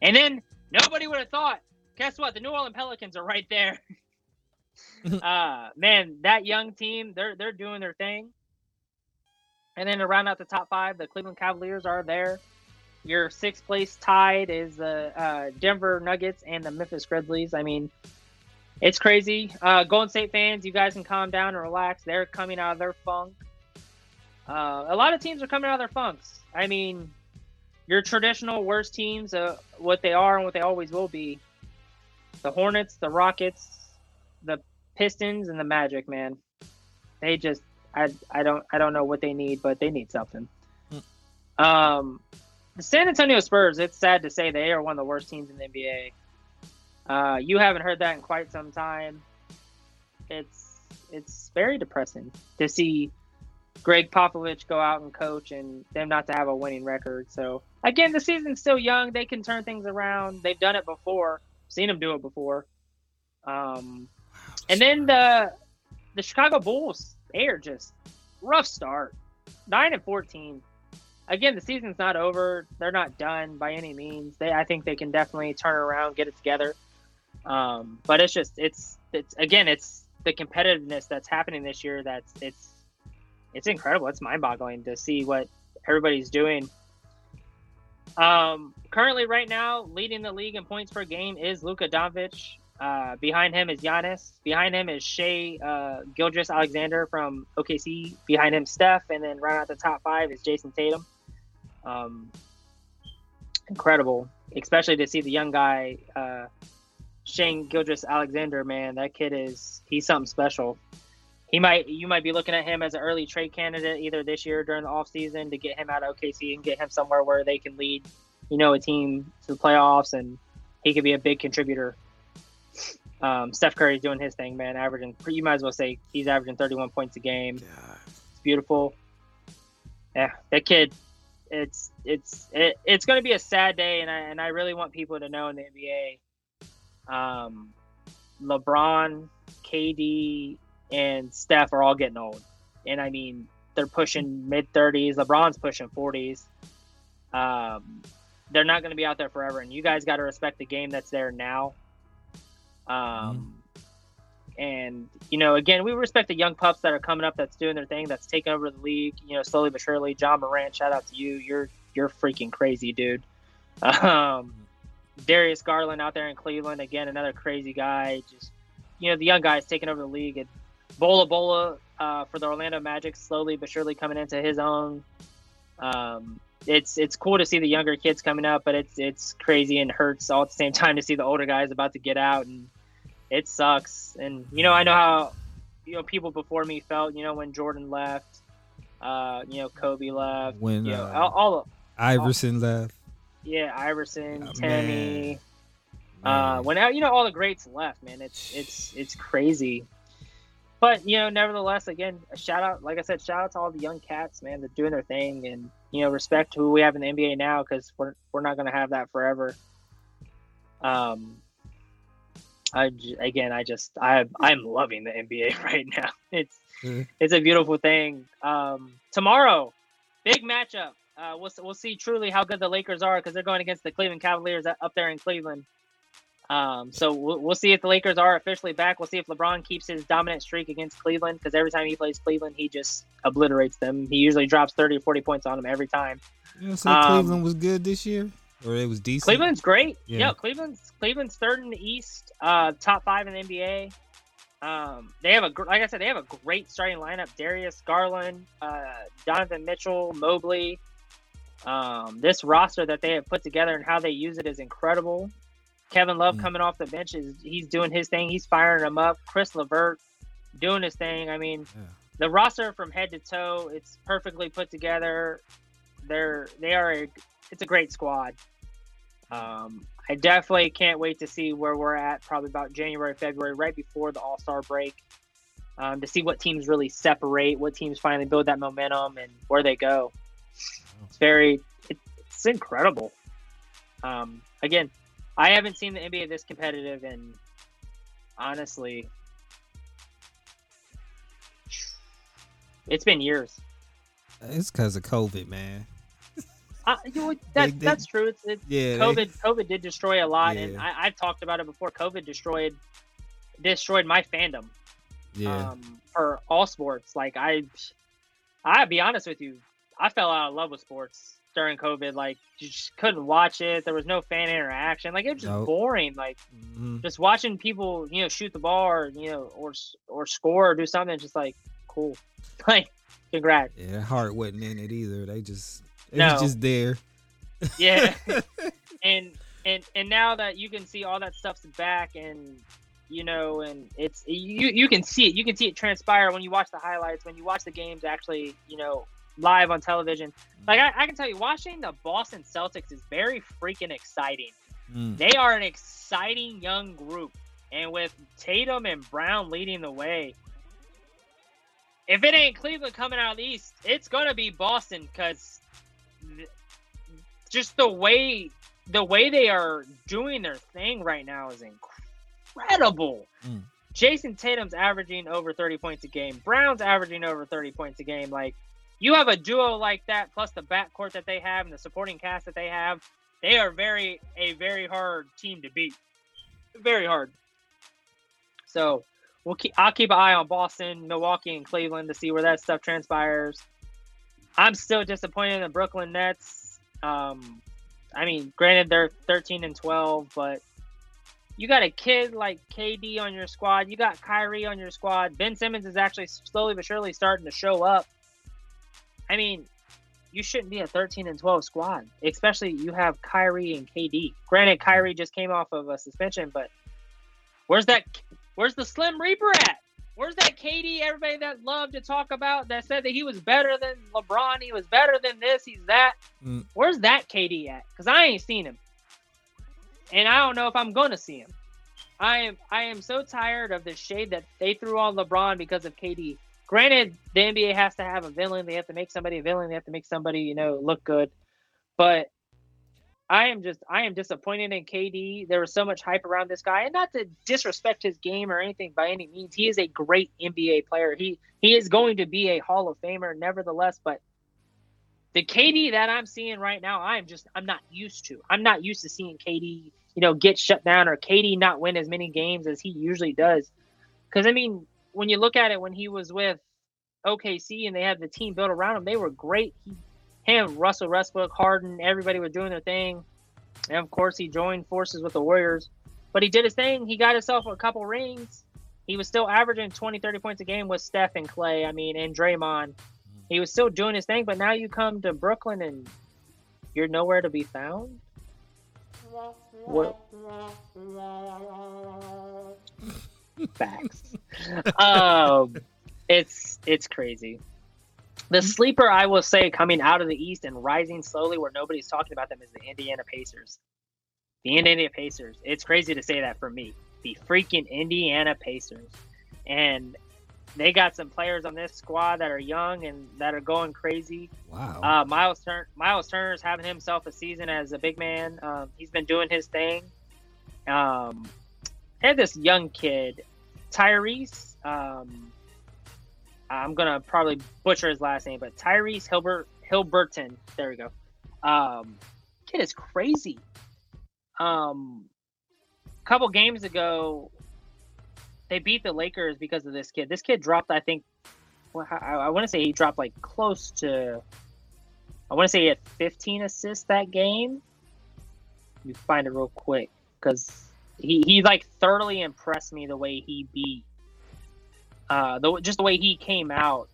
And then nobody would have thought. Guess what? The New Orleans Pelicans are right there. uh, man, that young team, they're they're doing their thing. And then to round out the top five, the Cleveland Cavaliers are there. Your sixth place tied is the uh, Denver Nuggets and the Memphis Grizzlies. I mean, it's crazy. Uh, Golden State fans, you guys can calm down and relax. They're coming out of their funk. Uh, a lot of teams are coming out of their funks. I mean, your traditional worst teams, uh, what they are and what they always will be. The Hornets, the Rockets, Pistons and the Magic, man, they just I I don't I don't know what they need, but they need something. Mm. Um, the San Antonio Spurs. It's sad to say they are one of the worst teams in the NBA. Uh, you haven't heard that in quite some time. It's it's very depressing to see Gregg Popovich go out and coach and them not to have a winning record. So again, the season's still young. They can turn things around. They've done it before. Seen them do it before. Um, and then the the Chicago Bulls, they are just rough start. Nine and fourteen. Again, the season's not over. They're not done by any means. They I think they can definitely turn around, get it together. Um, but it's just it's it's again it's the competitiveness that's happening this year that's it's it's incredible. It's mind boggling to see what everybody's doing. Um, currently, right now, leading the league in points per game is Luka Doncic. Uh, behind him is Giannis. Behind him is Shai uh, Gilgeous-Alexander from OKC. Behind him, Steph, and then right at the top five is Jayson Tatum. Um, incredible, especially to see the young guy, uh, Shai Gilgeous-Alexander. Man, that kid is he's something special. He might you might be looking at him as an early trade candidate either this year during the offseason to get him out of OKC and get him somewhere where they can lead, you know, a team to the playoffs and he could be a big contributor. Um, Steph Curry's doing his thing, man. Averaging, you might as well say he's averaging 31 points a game. God. It's beautiful. Yeah, that kid. It's it's it, it's going to be a sad day, and I and I really want people to know in the NBA, um, LeBron, KD, and Steph are all getting old, and I mean they're pushing mid 30s. LeBron's pushing 40s. Um, they're not going to be out there forever, and you guys got to respect the game that's there now um, mm-hmm. And you know, again, we respect the young pups that are coming up, that's doing their thing, that's taking over the league. You know, slowly but surely. Ja Morant, shout out to you. You're you're freaking crazy, dude. Um, Darius Garland out there in Cleveland, again, another crazy guy. Just you know, the young guys taking over the league. And Bola Bol uh, for the Orlando Magic, slowly but surely coming into his own. Um, it's it's cool to see the younger kids coming up, but it's it's crazy and hurts all at the same time to see the older guys about to get out and it sucks. And you know, I know how you know people before me felt. You know, when Jordan left, uh, you know, Kobe left. When you know, uh, all, all Iverson left. Yeah, Iverson, Oh, man. Uh, when you know all the greats left, man, it's it's it's crazy. But you know, nevertheless, again, a shout out, like I said, shout out to all the young cats, man. They're doing their thing, and you know, respect who we have in the NBA now because we're we're not gonna have that forever. Um, I again, I just I I'm loving the NBA right now. It's Mhm. it's a beautiful thing. Um, tomorrow, big matchup. Uh, we'll we'll see truly how good the Lakers are because they're going against the Cleveland Cavaliers up there in Cleveland. Um, so we'll, we'll see if the Lakers are officially back. We'll see if LeBron keeps his dominant streak against Cleveland because every time he plays Cleveland, he just obliterates them. He usually drops 30 or 40 points on them every time. You know, so um, Cleveland was good this year, or it was decent. Cleveland's great. Yeah. Cleveland's Cleveland's third in the East, uh, top five in the NBA. Um, they have a like I said, they have a great starting lineup: Darius Garland, uh, Donovan Mitchell, Mobley. Um, this roster that they have put together and how they use it is incredible. Kevin Love Mm. coming off the bench is he's doing his thing. He's firing them up. Chris Levert doing his thing. I mean, Yeah. the roster from head to toe, it's perfectly put together. They're they are a, it's a great squad. Um, I definitely can't wait to see where we're at. Probably about January, February, right before the All Star break, um, to see what teams really separate, what teams finally build that momentum, and where they go. It's very, it, it's incredible. Um, again, I haven't seen the NBA this competitive, and honestly, it's been years. It's because of COVID, man. Uh, you know, that, They- they- that's true. It's, it's Yeah, they- COVID. COVID did destroy a lot, and Yeah. I, I've talked about it before. COVID destroyed destroyed my fandom yeah. um, for all sports. Like I, I be honest with you, I fell out of love with sports during COVID. Like you just couldn't watch it. There was no fan interaction. Like it was just Nope. boring. Like Mhm. just watching people, you know, shoot the ball or you know, or or score or do something. Just like cool. Like congrats. Yeah, heart wasn't in it either. They just No. was just there. Yeah. and and and now that you can see all that stuff's back and you know and it's you you can see it you can see it transpire when you watch the highlights when you watch the games actually you know live on television like i, I can tell you watching the boston celtics is very freaking exciting Mm. they are an exciting young group and with tatum and brown leading the way if it ain't cleveland coming out of the east it's gonna be boston because just the way the way they are doing their thing right now is incredible. Mm. Jayson Tatum's averaging over 30 points a game. Brown's averaging over 30 points a game. Like you have a duo like that, plus the backcourt that they have and the supporting cast that they have, they are very a very hard team to beat. Very hard. So we'll keep I'll keep an eye on Boston, Milwaukee, and Cleveland to see where that stuff transpires. I'm still disappointed in the Brooklyn Nets. Um, I mean, granted they're 13 and 12, but you got a kid like KD on your squad. You got Kyrie on your squad. Ben Simmons is actually slowly but surely starting to show up. I mean, you shouldn't be a 13 and 12 squad, especially you have Kyrie and KD. Granted, Kyrie just came off of a suspension, but where's that? Where's the Slim Reaper at? Where's that KD? Everybody that loved to talk about that said that he was better than LeBron. He was better than this. He's that. Mm. Where's that KD at? Because I ain't seen him, and I don't know if I'm gonna see him. I am I am so tired of the shade that they threw on LeBron because of KD. Granted, the NBA has to have a villain. They have to make somebody a villain. They have to make somebody you know look good. But I am just I am disappointed in KD. There was so much hype around this guy, and not to disrespect his game or anything by any means. He is a great NBA player. He he is going to be a Hall of Famer, nevertheless. But the KD that I'm seeing right now, I'm just I'm not used to. I'm not used to seeing KD, you know, get shut down or KD not win as many games as he usually does. Because I mean, when you look at it, when he was with OKC and they had the team built around him, they were great. He, him, Russell Westbrook, Harden, everybody was doing their thing. And of course, he joined forces with the Warriors. But he did his thing. He got himself a couple rings. He was still averaging 20, 30 points a game with Steph and Clay, I mean, and Draymond. He was still doing his thing, but now you come to Brooklyn and you're nowhere to be found. What? Facts. um, it's it's crazy. The sleeper, I will say, coming out of the East and rising slowly, where nobody's talking about them, is the Indiana Pacers. The Indiana Pacers. It's crazy to say that for me. The freaking Indiana Pacers, and they got some players on this squad that are young and that are going crazy. Wow. Uh, Miles Turner, Miles Turner's having himself a season as a big man. Um, he's been doing his thing. Um, had this young kid, Tyrese. Um, I'm gonna probably butcher his last name, but Tyrese Hilbert Hilberton. There we go. Um, kid is crazy. Um, a couple games ago, they beat the Lakers because of this kid. This kid dropped, I think, well, I, I want to say he dropped like close to, I want to say he had 15 assists that game. Me find it real quick because he, he like thoroughly impressed me the way he beat, uh, the just the way he came out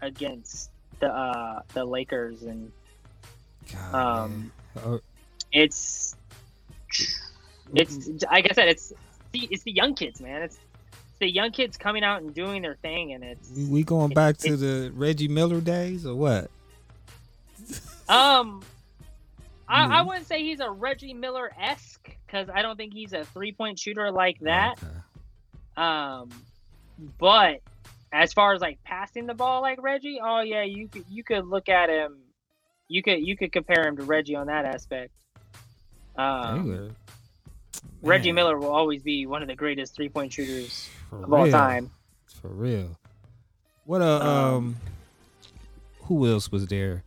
against the uh the Lakers and God, um. Uh, it's it's like I said, it's the it's the young kids, man. It's, it's the young kids coming out and doing their thing, and it's we- going it- back to the Reggie Miller days or what? um. I, I wouldn't say he's a Reggie Miller esque because I don't think he's a three point shooter like that. Okay. Um, but as far as like passing the ball like Reggie, oh yeah, you could you could look at him, you could you could compare him to Reggie on that aspect. Um, Reggie Miller will always be one of the greatest three point shooters for of all time. For real. What uh Um, um who else was there?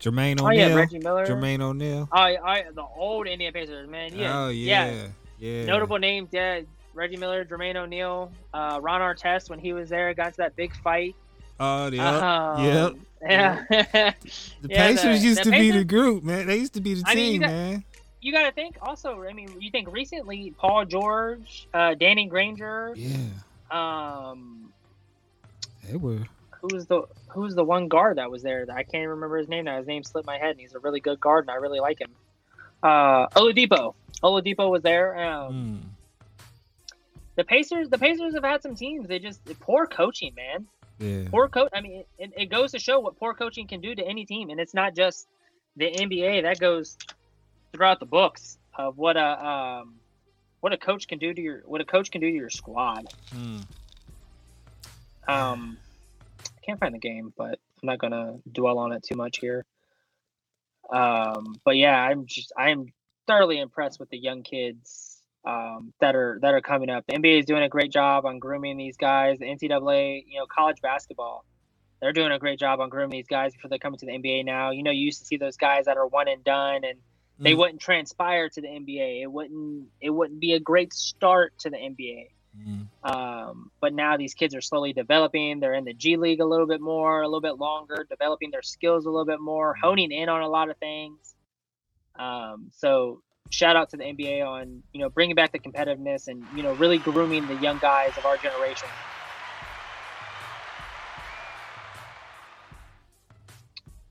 Jermaine O'Neal. Oh yeah, Reggie Miller. Jermaine O'Neal. I, I, the old Indiana Pacers, man. Yeah, oh yeah. Yeah. Notable names, yeah. Reggie Miller, Jermaine O'Neal, uh, Ron Artest when he was there, got into that big fight. Oh yeah. Um, yep. Yeah. The yeah, Pacers the- used the to be the group, man. They used to be the I mean, you team, got- man. you got to think also. I mean, you think recently Paul George, uh, Danny Granger, Yeah. um, They were. who's the who's the one guard that was there? That I can't remember his name now. His name slipped my head, and he's a really good guard, and I really like him. Uh, Oladipo. Oladipo was there. Um, Mm, the Pacers, the Pacers have had some teams. They just poor coaching, man. yeah. Poor coach. I mean, it, it goes to show what poor coaching can do to any team, and it's not just the NBA. That goes throughout the books of what a um, what a coach can do to your what a coach can do to your squad. Mm. Um, I can't find the game, but I'm not gonna dwell on it too much here. Um, but yeah, I'm just I'm thoroughly impressed with the young kids um, that are that are coming up. The NBA is doing a great job on grooming these guys. The NCAA, you know, college basketball, they're doing a great job on grooming these guys before they come coming to the NBA now. You know, you used to see those guys that are one and done and they Mm. wouldn't transpire to the NBA. It wouldn't it wouldn't be a great start to the NBA. Mm. Um, but now these kids are slowly developing. They're in the G League a little bit more, a little bit longer, developing their skills a little bit more, honing in on a lot of things. Um, so shout out to the NBA on you know bringing back the competitiveness and you know really grooming the young guys of our generation.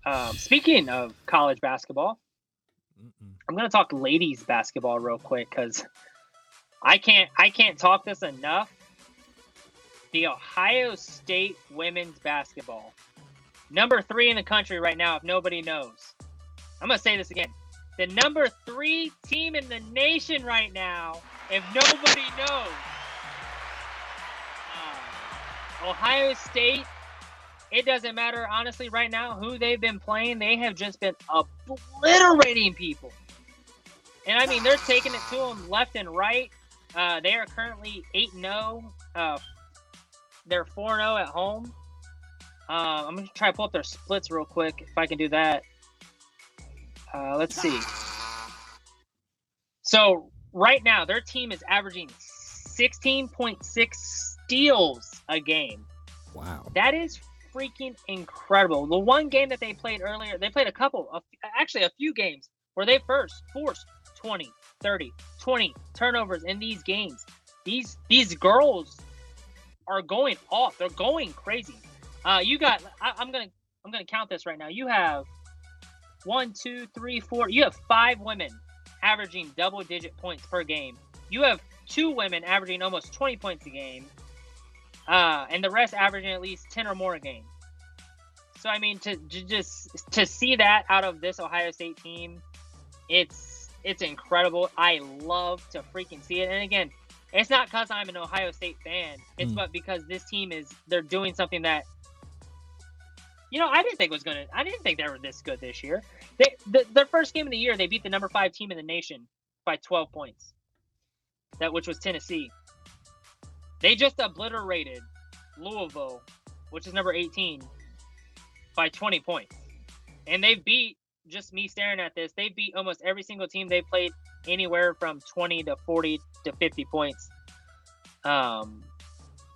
Um, speaking of college basketball, Mm-mm. I'm gonna talk ladies basketball real quick because I can't I can't talk this enough. The Ohio State women's basketball, number three in the country right now. If nobody knows, I'm gonna say this again. The number three team in the nation right now. If nobody knows, uh, Ohio State. It doesn't matter honestly right now who they've been playing. They have just been obliterating people. And I mean, they're taking it to them left and right. Uh, they are currently 8 0. Uh, they're 4 0 at home. Uh, I'm going to try to pull up their splits real quick if I can do that. Uh, let's see. So, right now, their team is averaging 16.6 steals a game. Wow. That is freaking incredible. The one game that they played earlier, they played a couple, of, actually a few games where they first forced 20, 30, 20 turnovers in these games. These these girls are going off. They're going crazy. Uh, you got. I, I'm gonna I'm gonna count this right now. You have one, two, three, four. You have five women averaging double digit points per game. You have two women averaging almost 20 points a game uh, and the rest averaging at least 10 or more a game. so I mean, to, to just to see that out of this Ohio State team, it's it's incredible. I love to freaking see it. And again, it's not because I'm an Ohio State fan. It's mm. but because this team is they're doing something that you know I didn't think was gonna. I didn't think they were this good this year. They the, their first game of the year they beat the number five team in the nation by 12 points. That which was Tennessee. They just obliterated Louisville, which is number 18, by 20 points. And they beat, just me staring at this, they beat almost every single team they played anywhere from 20 to 40 to 50 points. Um,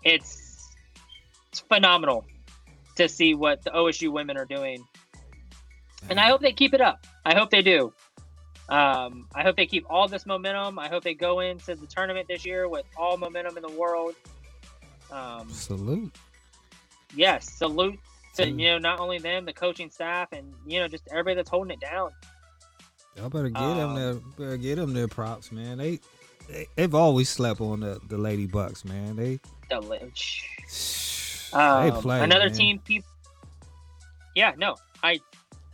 it's, it's phenomenal to see what the OSU women are doing. And I hope they keep it up. I hope they do. Um, I hope they keep all this momentum. I hope they go into the tournament this year with all momentum in the world. Um, salute. Yes, salute to you know not only them, the coaching staff, and you know just everybody that's holding it down. Y'all better get um, them their better get them their props, man. They, they have always slept on the the Lady Bucks, man. They the Lynch. Um, they play another man. team. People, yeah, no, I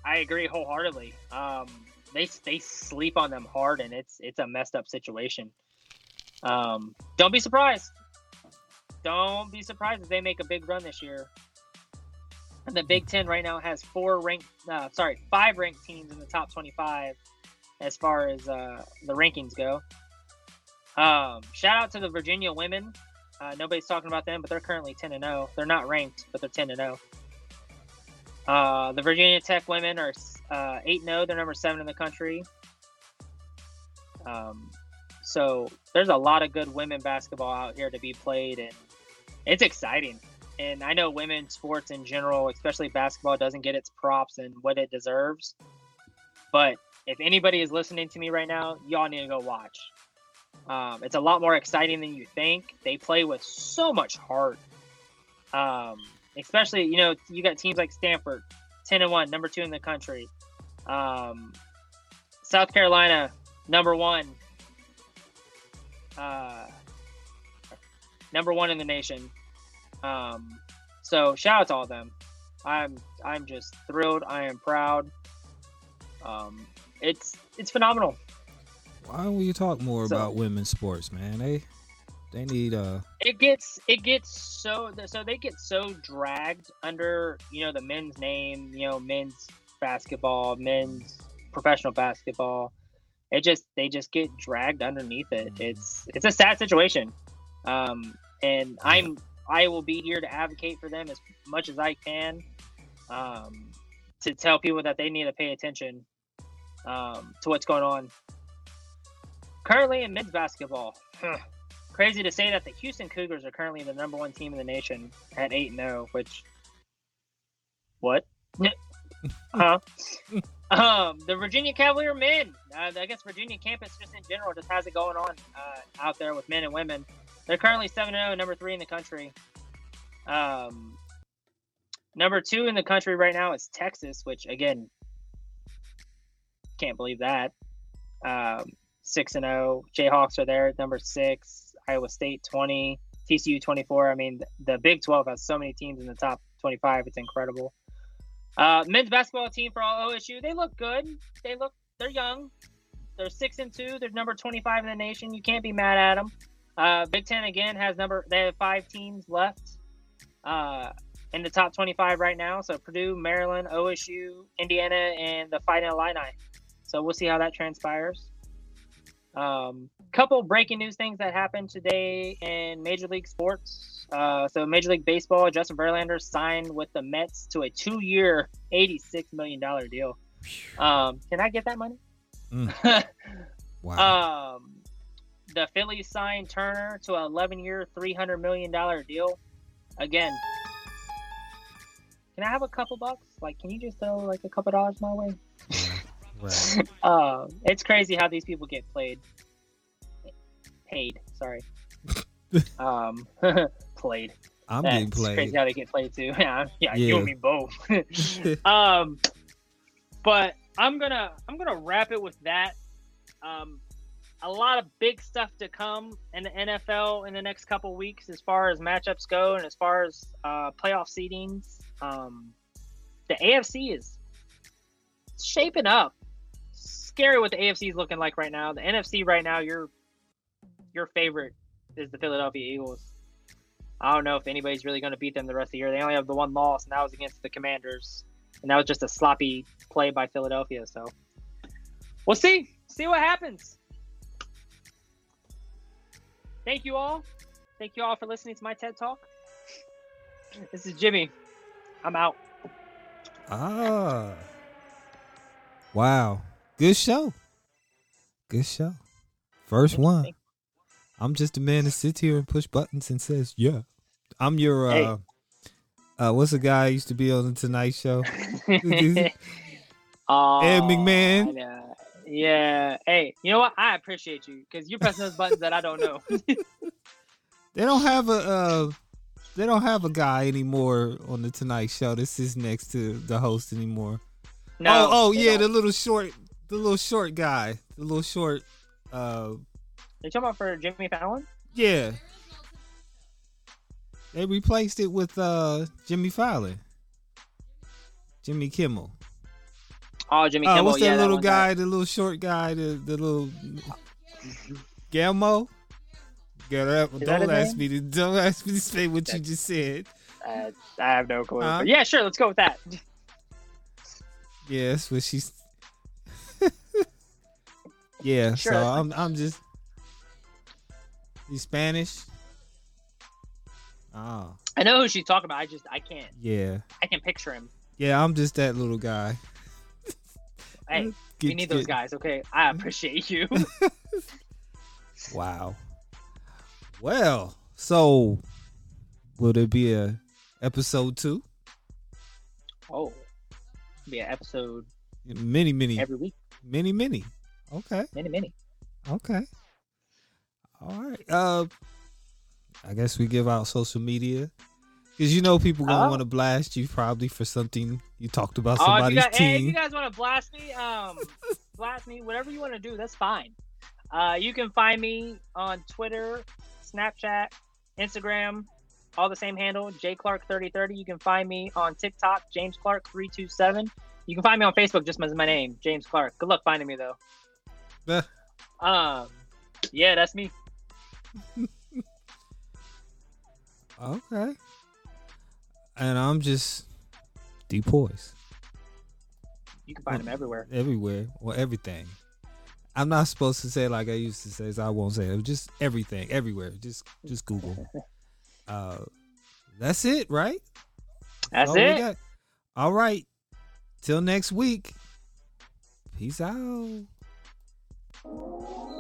I agree wholeheartedly. Um, they they sleep on them hard, and it's it's a messed up situation. Um, don't be surprised. Don't be surprised if they make a big run this year. And the Big Ten right now has four ranked, uh, sorry, five ranked teams in the top 25 as far as uh, the rankings go. Um, shout out to the Virginia women. Uh, nobody's talking about them, but they're currently 10 and 0. They're not ranked, but they're 10 and 0. Uh, the Virginia Tech women are uh, 8 0. They're number seven in the country. Um, so there's a lot of good women basketball out here to be played, and it's exciting and I know women's sports in general, especially basketball, doesn't get its props and what it deserves. But if anybody is listening to me right now, y'all need to go watch. Um, it's a lot more exciting than you think. They play with so much heart. Um, especially, you know, you got teams like Stanford, 10 and 1, number two in the country. Um, South Carolina, number one. Uh, number one in the nation. Um, so shout out to all of them. I'm I'm just thrilled. I am proud. Um, it's it's phenomenal. Why don't we talk more so, about women's sports, man? They they need uh it gets it gets so so they get so dragged under you know the men's name you know men's basketball men's professional basketball. It just they just get dragged underneath it. It's it's a sad situation. Um and i'm I will be here to advocate for them as much as I can um, to tell people that they need to pay attention um, to what's going on. Currently in men's basketball, crazy to say that the Houston Cougars are currently the number one team in the nation at 8 0, which. What? huh? um, the Virginia Cavalier men, uh, I guess Virginia campus just in general just has it going on uh, out there with men and women. They're currently 7 0, number three in the country. Um, number two in the country right now is Texas, which, again, can't believe that. Um, 6 and 0. Jayhawks are there at number six. Iowa State 20. TCU 24. I mean, the Big 12 has so many teams in the top 25. It's incredible. Uh, men's basketball team for all OSU, they look good. They look, they're young. They're six and two. They're number 25 in the nation. You can't be mad at them. Uh, Big Ten again has number. They have five teams left uh, in the top 25 right now. So Purdue, Maryland, OSU, Indiana, and the Fighting Illini. So we'll see how that transpires. Um, couple breaking news things that happened today in Major League Sports. Uh, so Major League Baseball, Justin Verlander signed with the Mets to a two-year, $86 million deal. Um, can I get that money? Mm. wow. um, the Phillies signed Turner to an 11 year, $300 million deal. Again, can I have a couple bucks? Like, can you just throw like a couple dollars my way? Right. uh, it's crazy how these people get played. Paid, sorry. um, played. I'm That's being played. Crazy how they get played too. yeah, yeah, yeah. you and me both. um, but I'm gonna I'm gonna wrap it with that. Um, a lot of big stuff to come in the NFL in the next couple weeks as far as matchups go and as far as uh, playoff seedings. Um, the AFC is shaping up. Scary what the AFC is looking like right now. The NFC right now, your your favorite is the Philadelphia Eagles. I don't know if anybody's really going to beat them the rest of the year. They only have the one loss, and that was against the Commanders, and that was just a sloppy play by Philadelphia. So we'll see. See what happens. Thank you all. Thank you all for listening to my TED Talk. This is Jimmy. I'm out. Ah. Wow. Good show. Good show. First one. I'm just a man that sits here and push buttons and says, "Yeah." I'm your uh Hey. uh what's the guy who used to be on the Tonight Show? Aw, Ed McMahon. yeah. Yeah. Hey, you know what? I appreciate you because you're pressing those buttons that I don't know. They don't have a uh they don't have a guy anymore on the Tonight Show that sits next to the host anymore. no. oh, oh yeah, the don't. little short the little short guy. The little short uh You talking about for Jimmy Fallon? Yeah. They replaced it with uh Jimmy Fallon. Jimmy Kimmel. Oh, Jimmy Uh, Kimmel. what's yeah, that little one guy. guy, the little short guy, the the little Gammo? Get up. Don't ask name? me to don't ask me to say what you just said. Uh, I have no clue. But yeah, sure. Let's go with that. Yeah, that's what she's Yeah, Sure, so I'm I'm just He's Spanish. Oh, I know who she's talking about. I just I can't yeah. I can picture him. Yeah, I'm just that little guy. Hey, Get- we need those get- guys. Okay, I appreciate you. Wow. Well, so will there be a episode two? oh, be an episode Many, many, every week. many, many. Okay, Many, many. okay. All right. Uh, I guess we give out social media because you know people gonna Oh. want to blast you probably for something you talked about Oh, somebody's guys, hey, if you guys want to blast me, um, blast me, whatever you want to do, that's fine. Uh, you can find me on Twitter, Snapchat, Instagram, all the same handle, jclark3030. You can find me on TikTok, James Clark 327. You can find me on Facebook just as my name, James Clark. Good luck finding me though. Um, yeah, that's me. Okay. And I'm just deep poise. You can find them everywhere. everywhere or everything. I'm not supposed to say like I used to say, so I won't say it. Just everything, everywhere. Just just Google. Uh, that's it, right? That's all it. All right. Till next week. Peace out. Thank you.